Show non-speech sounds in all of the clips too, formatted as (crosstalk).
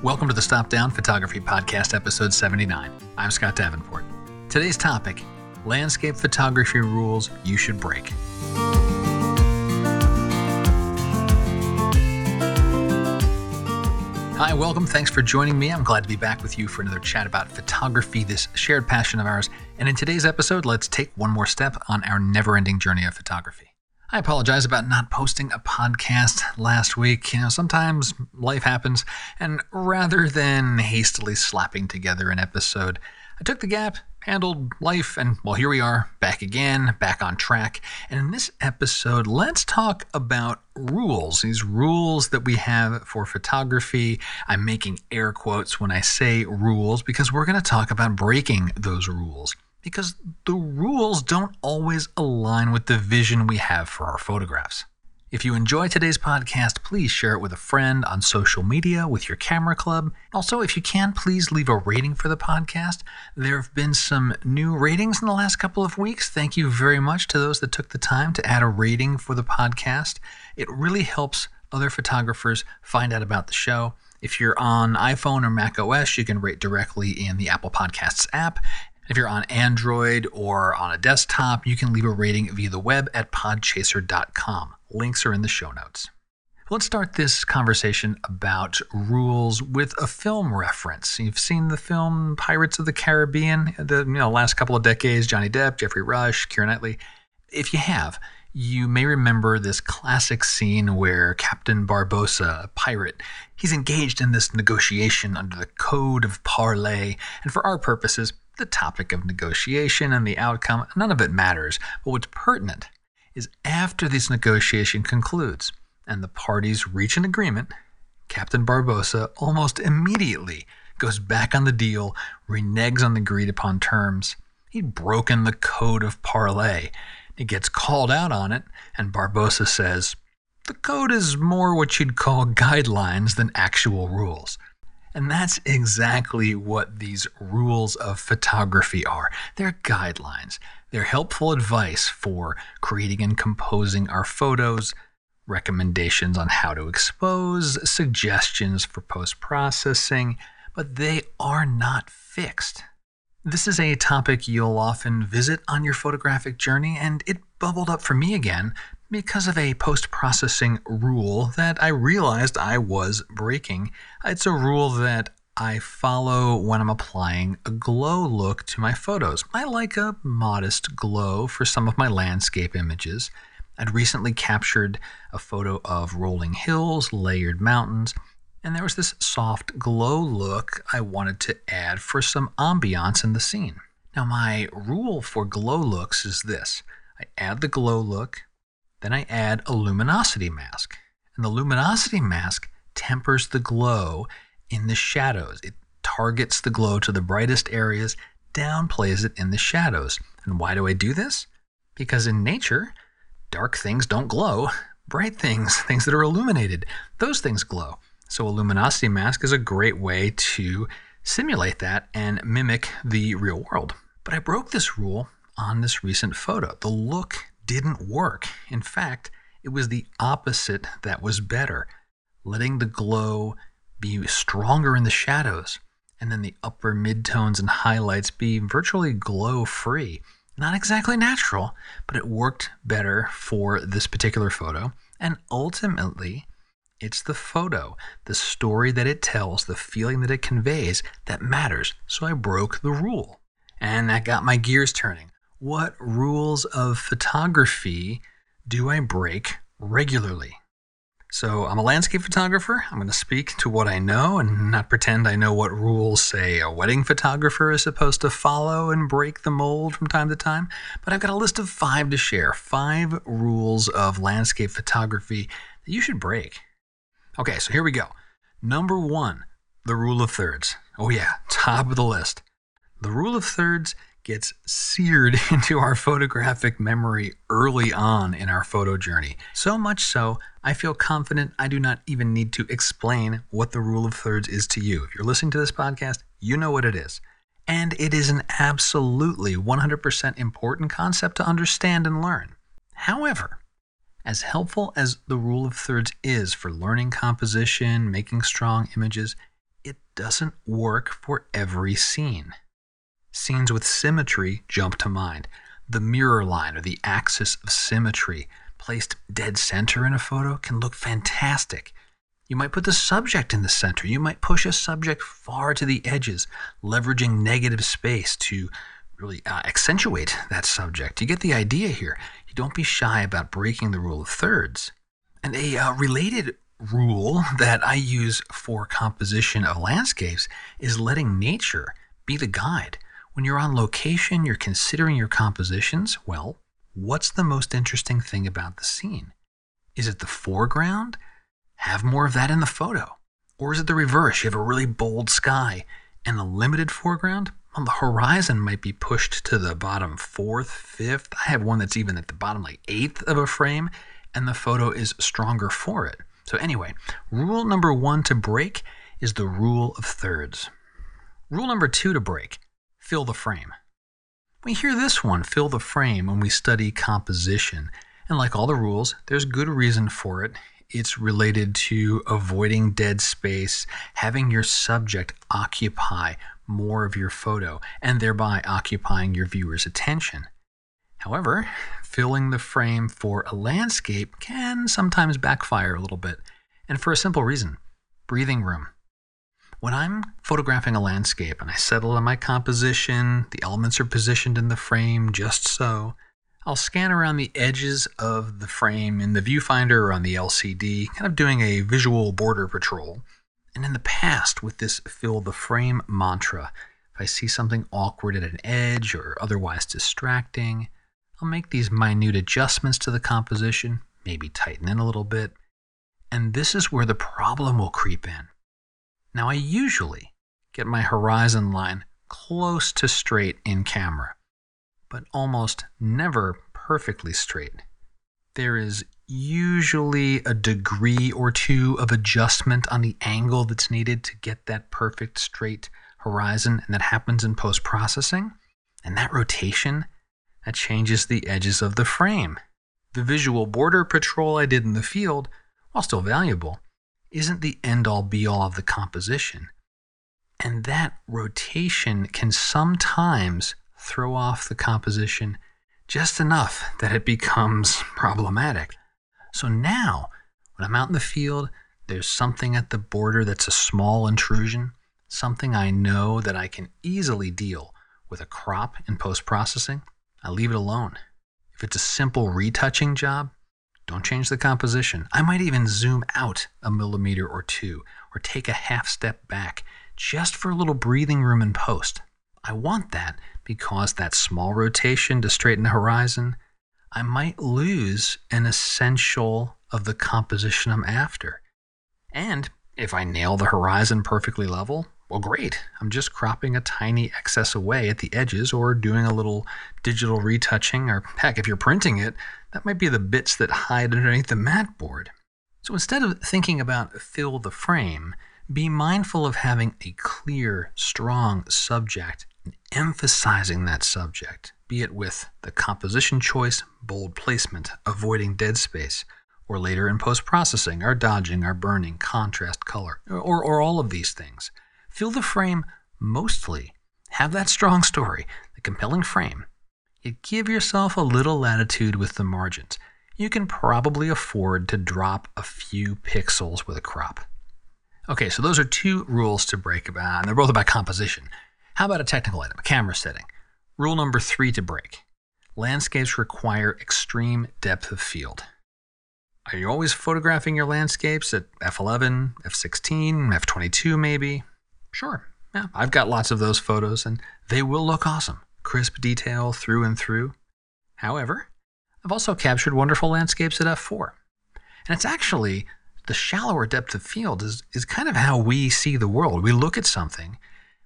Welcome to the Stop Down Photography Podcast, episode 79. I'm Scott Davenport. Today's topic landscape photography rules you should break. Hi, welcome. Thanks for joining me. I'm glad to be back with you for another chat about photography, this shared passion of ours. And in today's episode, let's take one more step on our never ending journey of photography. I apologize about not posting a podcast last week. You know, sometimes life happens, and rather than hastily slapping together an episode, I took the gap, handled life, and well, here we are, back again, back on track. And in this episode, let's talk about rules, these rules that we have for photography. I'm making air quotes when I say rules because we're going to talk about breaking those rules because the rules don't always align with the vision we have for our photographs. If you enjoy today's podcast, please share it with a friend on social media, with your camera club. Also, if you can, please leave a rating for the podcast. There have been some new ratings in the last couple of weeks. Thank you very much to those that took the time to add a rating for the podcast. It really helps other photographers find out about the show. If you're on iPhone or Mac OS, you can rate directly in the Apple Podcasts app. If you're on Android or on a desktop, you can leave a rating via the web at podchaser.com. Links are in the show notes. Let's start this conversation about rules with a film reference. You've seen the film Pirates of the Caribbean, the you know, last couple of decades, Johnny Depp, Geoffrey Rush, Keira Knightley. If you have, you may remember this classic scene where Captain Barbossa, a pirate, he's engaged in this negotiation under the code of parley, and for our purposes, the topic of negotiation and the outcome, none of it matters. But what's pertinent is after this negotiation concludes and the parties reach an agreement, Captain Barbossa almost immediately goes back on the deal, reneges on the agreed upon terms. He'd broken the code of parley. He gets called out on it, and Barbossa says, The code is more what you'd call guidelines than actual rules. And that's exactly what these rules of photography are. They're guidelines, they're helpful advice for creating and composing our photos, recommendations on how to expose, suggestions for post processing, but they are not fixed. This is a topic you'll often visit on your photographic journey, and it bubbled up for me again because of a post processing rule that I realized I was breaking. It's a rule that I follow when I'm applying a glow look to my photos. I like a modest glow for some of my landscape images. I'd recently captured a photo of rolling hills, layered mountains, and there was this soft glow look I wanted to add for some ambiance in the scene. Now, my rule for glow looks is this I add the glow look, then I add a luminosity mask. And the luminosity mask tempers the glow in the shadows. It targets the glow to the brightest areas, downplays it in the shadows. And why do I do this? Because in nature, dark things don't glow. (laughs) Bright things, (laughs) things that are illuminated, those things glow. So a luminosity mask is a great way to simulate that and mimic the real world. But I broke this rule on this recent photo. The look didn't work. In fact, it was the opposite that was better, letting the glow be stronger in the shadows, and then the upper midtones and highlights be virtually glow free. Not exactly natural, but it worked better for this particular photo. And ultimately, it's the photo, the story that it tells, the feeling that it conveys that matters. So I broke the rule. And that got my gears turning what rules of photography do I break regularly? So, I'm a landscape photographer. I'm going to speak to what I know and not pretend I know what rules, say, a wedding photographer is supposed to follow and break the mold from time to time. But I've got a list of five to share five rules of landscape photography that you should break. Okay, so here we go. Number one, the rule of thirds. Oh, yeah, (laughs) top of the list. The rule of thirds gets seared (laughs) into our photographic memory early on in our photo journey. So much so, I feel confident I do not even need to explain what the rule of thirds is to you. If you're listening to this podcast, you know what it is. And it is an absolutely 100% important concept to understand and learn. However, as helpful as the rule of thirds is for learning composition, making strong images, it doesn't work for every scene. Scenes with symmetry jump to mind. The mirror line or the axis of symmetry placed dead center in a photo can look fantastic. You might put the subject in the center. You might push a subject far to the edges, leveraging negative space to really uh, accentuate that subject. You get the idea here. You don't be shy about breaking the rule of thirds. And a uh, related rule that I use for composition of landscapes is letting nature be the guide. When you're on location, you're considering your compositions. Well, what's the most interesting thing about the scene? Is it the foreground? Have more of that in the photo. Or is it the reverse? You have a really bold sky and a limited foreground? Well, the horizon might be pushed to the bottom fourth, fifth. I have one that's even at the bottom, like eighth of a frame, and the photo is stronger for it. So, anyway, rule number one to break is the rule of thirds. Rule number two to break fill the frame. We hear this one, fill the frame, when we study composition. And like all the rules, there's good reason for it. It's related to avoiding dead space, having your subject occupy more of your photo, and thereby occupying your viewer's attention. However, filling the frame for a landscape can sometimes backfire a little bit, and for a simple reason breathing room. When I'm photographing a landscape and I settle on my composition, the elements are positioned in the frame just so, I'll scan around the edges of the frame in the viewfinder or on the LCD, kind of doing a visual border patrol. And in the past, with this fill the frame mantra, if I see something awkward at an edge or otherwise distracting, I'll make these minute adjustments to the composition, maybe tighten in a little bit, and this is where the problem will creep in. Now, I usually get my horizon line close to straight in camera, but almost never perfectly straight. There is usually a degree or two of adjustment on the angle that's needed to get that perfect straight horizon, and that happens in post processing. And that rotation that changes the edges of the frame. The visual border patrol I did in the field, while still valuable, isn't the end all be all of the composition. And that rotation can sometimes throw off the composition just enough that it becomes (laughs) problematic. So now, when I'm out in the field, there's something at the border that's a small intrusion, something I know that I can easily deal with a crop in post processing. I leave it alone. If it's a simple retouching job, don't change the composition. I might even zoom out a millimeter or two or take a half step back just for a little breathing room in post. I want that because that small rotation to straighten the horizon, I might lose an essential of the composition I'm after. And if I nail the horizon perfectly level, well, great. I'm just cropping a tiny excess away at the edges or doing a little digital retouching, or heck, if you're printing it, that might be the bits that hide underneath the mat board. So instead of thinking about fill the frame, be mindful of having a clear, strong subject and emphasizing that subject, be it with the composition choice, bold placement, avoiding dead space, or later in post processing, our dodging, our burning, contrast, color, or, or all of these things. Fill the frame mostly. Have that strong story, the compelling frame. Yet give yourself a little latitude with the margins. You can probably afford to drop a few pixels with a crop. Okay, so those are two rules to break about, and they're both about composition. How about a technical item, a camera setting? Rule number three to break landscapes require extreme depth of field. Are you always photographing your landscapes at f11, f16, f22 maybe? Sure. Yeah, I've got lots of those photos and they will look awesome. Crisp detail through and through. However, I've also captured wonderful landscapes at f4. And it's actually the shallower depth of field is, is kind of how we see the world. We look at something,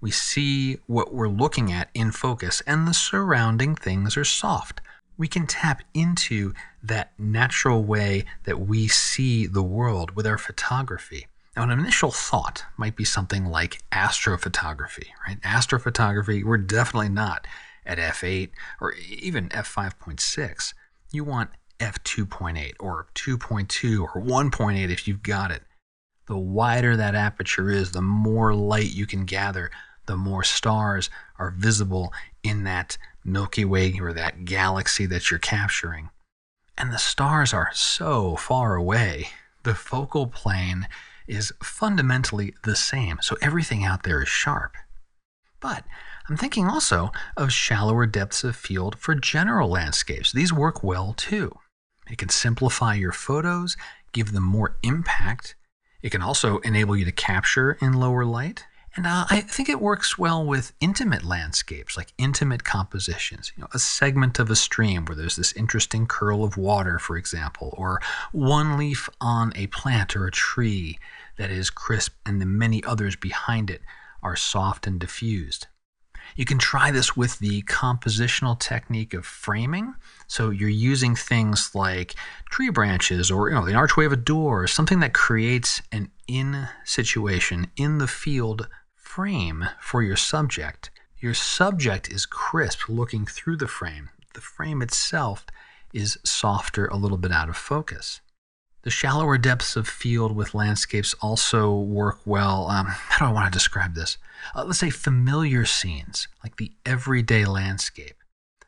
we see what we're looking at in focus, and the surrounding things are soft. We can tap into that natural way that we see the world with our photography. Now, an initial thought might be something like astrophotography, right? Astrophotography, we're definitely not at f8 or even f5.6. You want f2.8 or 2.2 or 1.8 if you've got it. The wider that aperture is, the more light you can gather, the more stars are visible in that Milky Way or that galaxy that you're capturing. And the stars are so far away. The focal plane is fundamentally the same, so everything out there is sharp. But I'm thinking also of shallower depths of field for general landscapes. These work well too. It can simplify your photos, give them more impact. It can also enable you to capture in lower light. And uh, I think it works well with intimate landscapes, like intimate compositions. You know, a segment of a stream where there's this interesting curl of water, for example, or one leaf on a plant or a tree that is crisp and the many others behind it are soft and diffused. You can try this with the compositional technique of framing. So you're using things like tree branches or you know the archway of a door, something that creates an in situation in the field frame for your subject. Your subject is crisp looking through the frame. The frame itself is softer, a little bit out of focus. The shallower depths of field with landscapes also work well. Um, how do I want to describe this? Uh, let's say familiar scenes, like the everyday landscape.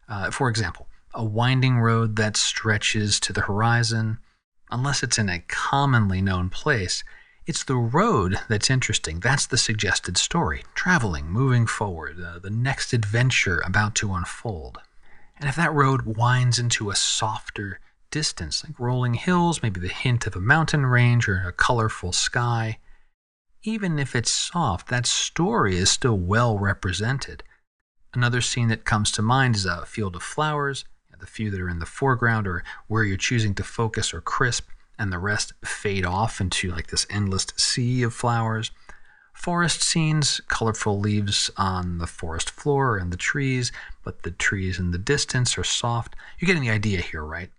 Uh, for example, a winding road that stretches to the horizon. Unless it's in a commonly known place, it's the road that's interesting. That's the suggested story. Traveling, moving forward, uh, the next adventure about to unfold. And if that road winds into a softer, distance, like rolling hills, maybe the hint of a mountain range or a colorful sky. Even if it's soft, that story is still well represented. Another scene that comes to mind is a field of flowers, the few that are in the foreground or where you're choosing to focus are crisp, and the rest fade off into like this endless sea of flowers. Forest scenes, colorful leaves on the forest floor and the trees, but the trees in the distance are soft. You're getting the idea here, right?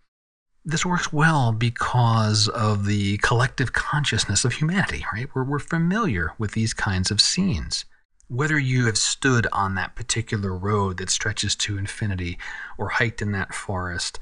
this works well because of the collective consciousness of humanity, right? We're, we're familiar with these kinds of scenes. Whether you have stood on that particular road that stretches to infinity or hiked in that forest,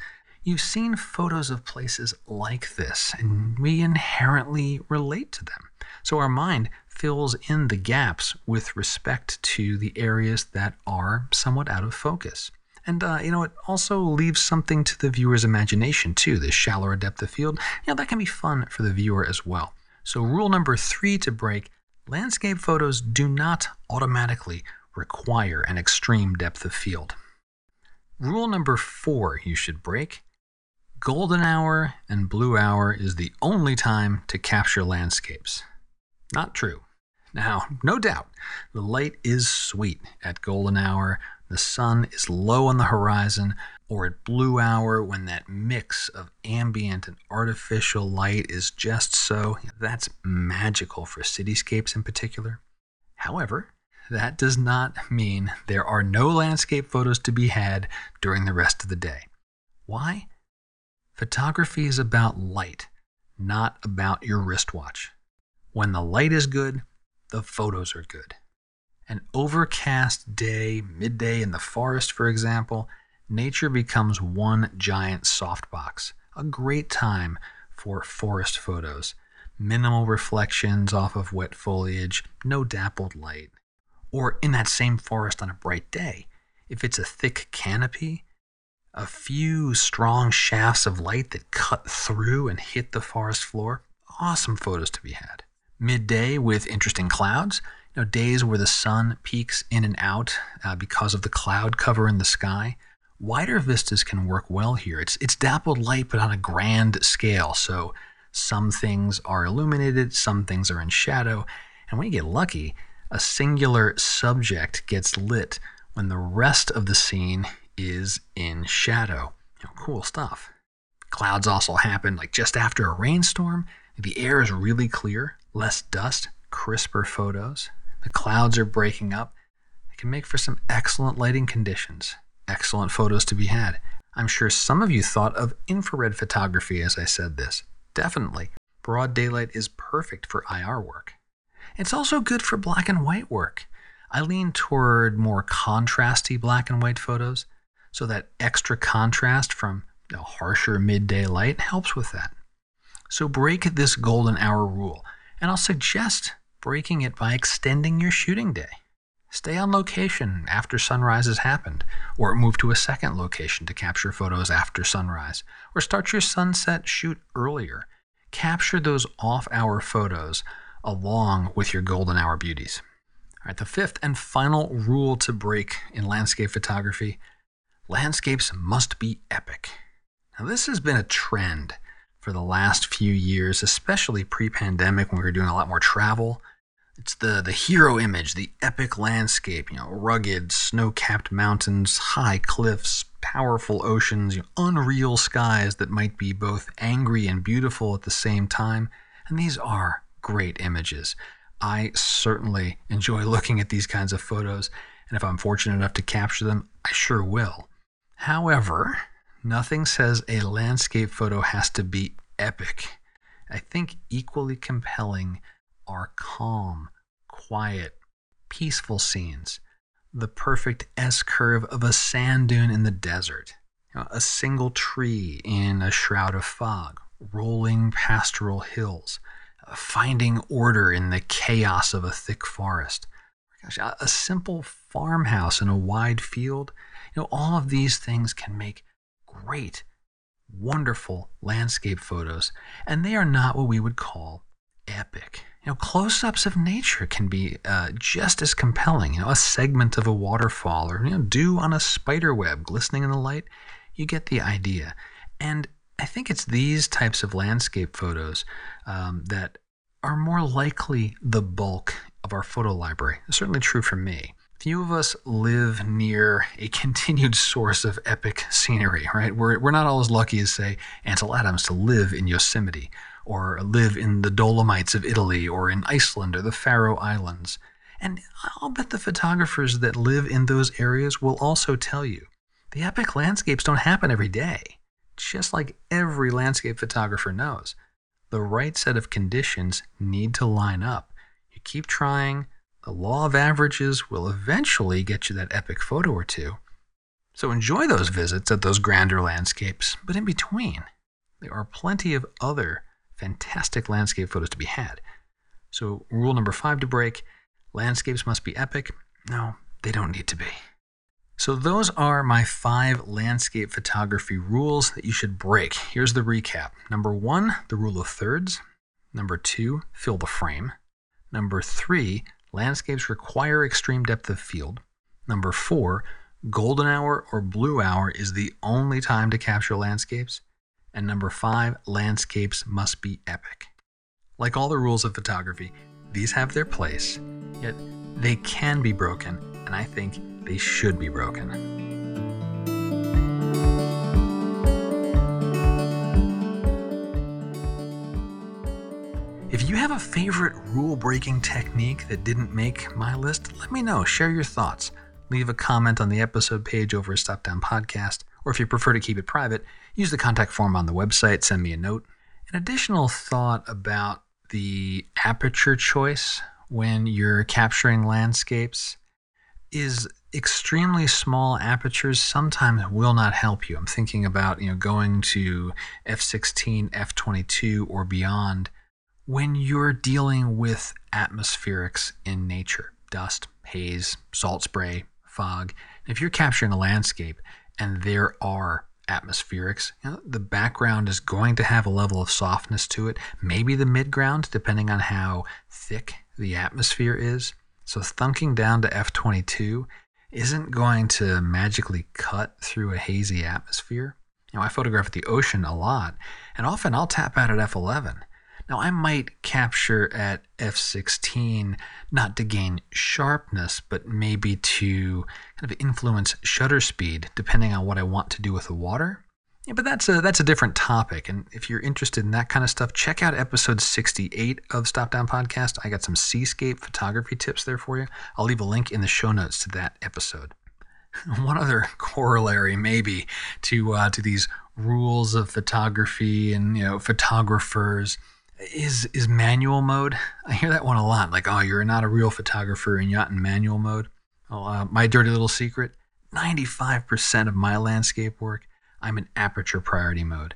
you've seen photos of places like this, and we inherently relate to them. So our mind fills in the gaps with respect to the areas that are somewhat out of focus. And, uh, you know, it also leaves something to the viewer's imagination, too. This shallower depth of field, you know, that can be fun for the viewer as well. So, rule number three to break landscape photos do not automatically require an extreme depth of field. Rule number four you should break golden hour and blue hour is the only time to capture landscapes. Not true. Now, no doubt, the light is sweet at golden hour the sun is low on the horizon, or at blue hour when that mix of ambient and artificial light is just so, that's magical for cityscapes in particular. However, that does not mean there are no landscape photos to be had during the rest of the day. Why? Photography is about light, not about your wristwatch. When the light is good, the photos are good. An overcast day, midday in the forest, for example, nature becomes one giant softbox. A great time for forest photos. Minimal reflections off of wet foliage, no dappled light. Or in that same forest on a bright day, if it's a thick canopy, a few strong shafts of light that cut through and hit the forest floor, awesome photos to be had. Midday with interesting clouds, you know, days where the sun peaks in and out uh, because of the cloud cover in the sky. Wider vistas can work well here. It's, it's dappled light, but on a grand scale. So some things are illuminated, some things are in shadow. And when you get lucky, a singular subject gets lit when the rest of the scene is in shadow. You know, cool stuff. Clouds also happen like just after a rainstorm. The air is really clear, less dust, crisper photos. The clouds are breaking up. It can make for some excellent lighting conditions, excellent photos to be had. I'm sure some of you thought of infrared photography as I said this. Definitely. Broad daylight is perfect for IR work. It's also good for black and white work. I lean toward more contrasty black and white photos, so that extra contrast from know, harsher midday light helps with that. So break this golden hour rule And I'll suggest breaking it by extending your shooting day. Stay on location after sunrise has happened, or move to a second location to capture photos after sunrise, or start your sunset shoot earlier. Capture those off hour photos along with your golden hour beauties. All right, the fifth and final rule to break in landscape photography landscapes must be epic. Now, this has been a trend for the last few years, especially pre pandemic when we were doing a lot more travel it's the, the hero image, the epic landscape, you know, rugged, snow capped mountains, high cliffs, powerful oceans, you know, unreal skies that might be both angry and beautiful at the same time. And these are great images. I certainly enjoy (laughs) looking at these kinds of photos, and if I'm fortunate enough to capture them, I sure will. However, nothing says a landscape photo has to be epic. I think equally compelling are calm, quiet, peaceful scenes. The perfect S curve of a sand dune in the desert, you know, a single tree in a shroud of fog, rolling pastoral hills, finding order in the chaos of a thick forest. Gosh, a simple farmhouse in a wide field. You know, all of these things can make great, wonderful landscape photos, and they are not what we would call epic. You know, close-ups of nature can be uh, just as compelling. You know, a segment of a waterfall or you know, dew on a spider web glistening in the light. You get the idea. And I think it's these types of landscape photos um, that are more likely the bulk of our photo library. It's certainly true for me. Few of us live near a continued (laughs) source of epic scenery, right? We're, we're not all as lucky as, say, Ansel Adams to live in Yosemite or live in the Dolomites of Italy or in Iceland or the Faroe Islands. And I'll bet the photographers that live in those areas will also tell you the epic landscapes don't happen every day. Just like every landscape photographer knows, the right set of conditions need to line up. You keep trying, the law of averages will eventually get you that epic photo or two. So enjoy those visits at those grander landscapes, but in between, there are plenty of other fantastic landscape photos to be had. So, rule number five to break landscapes must be epic. No, they don't need to be. So, those are my five landscape photography rules that you should break. Here's the recap number one, the rule of thirds. Number two, fill the frame. Number three, landscapes require extreme depth of field. Number four, golden hour or blue hour is the only time to capture landscapes. And number five, landscapes must be epic. Like all the rules of photography, these have their place, yet they can be broken, and I think they should be broken. You have a favorite rule breaking technique that didn't make my list, let me know. Share your thoughts. Leave a comment on the episode page over at Stop Down Podcast or if you prefer to keep it private, use the contact form on the website, send me a note. An additional thought about the aperture choice when you're capturing landscapes is extremely small apertures sometimes will not help you. I'm thinking about, you know, going to f16, f22 or beyond when you're dealing with atmospherics in nature, dust, haze, salt spray, fog. If you're capturing a landscape, and there are atmospherics. You know, the background is going to have a level of softness to it, maybe the midground, depending on how thick the atmosphere is. So thunking down to F22 isn't going to magically cut through a hazy atmosphere. You know, I photograph the ocean a lot, and often I'll tap out at F11. Now, I might capture at f16 not to gain sharpness, but maybe to kind of influence shutter speed depending on what I want to do with the water. Yeah, but that's a that's a different topic. And if you're interested in that kind of stuff, check out episode 68 of Stop Down Podcast. I got some seascape photography tips there for you. I'll leave a link in the show notes to that episode. (laughs) One other corollary, maybe, to uh, to these rules of photography and you know photographers is is manual mode. I hear that one a lot. Like, oh, you're not a real photographer and you're not in manual mode. Well, uh, my dirty little secret: 95% of my landscape work, I'm in aperture priority mode.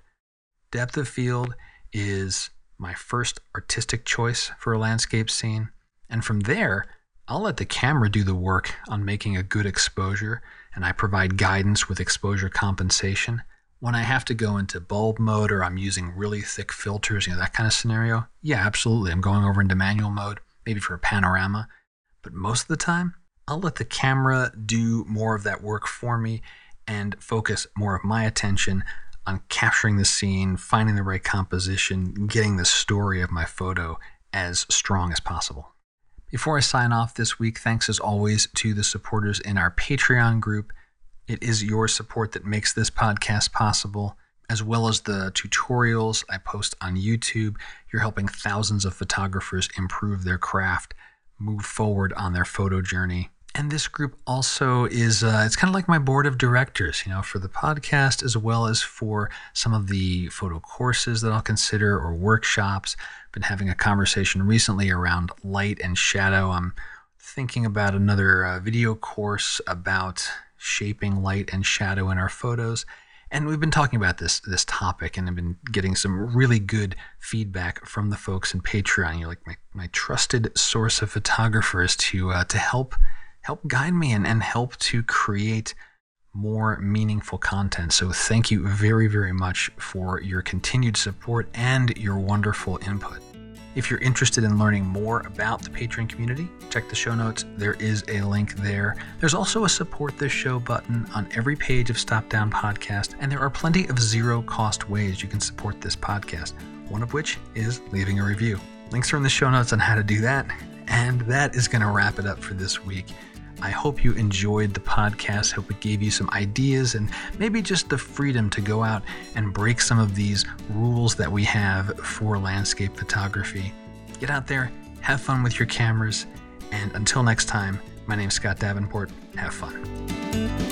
Depth of field is my first artistic choice for a landscape scene. And from there, I'll let the camera do the work on making a good exposure, and I provide guidance with exposure compensation. When I have to go into bulb mode or I'm using really thick filters, you know, that kind of scenario, yeah, absolutely. I'm going over into manual mode, maybe for a panorama. But most of the time, I'll let the camera do more of that work for me and focus more of my attention on capturing the scene, finding the right composition, getting the story of my photo as strong as possible. Before I sign off this week, thanks as always to the supporters in our Patreon group. It is your support that makes this podcast possible, as well as the tutorials I post on YouTube. You're helping thousands of photographers improve their craft, move forward on their photo journey, and this group also is uh, it's kind of like my board of directors you know for the podcast as well as for some of the photo courses that i'll consider or workshops. Been having a conversation recently around light and shadow. I'm thinking about another uh, video course about shaping light and shadow in our photos and we've been talking about this this topic and i've been getting some really good feedback from the folks in patreon you're like my, my trusted source of photographers to uh, to help help guide me and, and help to create more meaningful content. So, thank you very, very much for your continued support and your wonderful input. If you're interested in learning more about the Patreon community, check the show notes. There is a link there. There's also a support this show button on every page of Stop Down Podcast, and there are plenty of zero cost ways you can support this podcast, one of which is leaving a review. Links are in the show notes on how to do that. And that is going to wrap it up for this week. I hope you enjoyed the podcast. Hope it gave you some ideas and maybe just the freedom to go out and break some of these rules that we have for landscape photography. Get out there, have fun with your cameras, and until next time, my name is Scott Davenport. Have fun.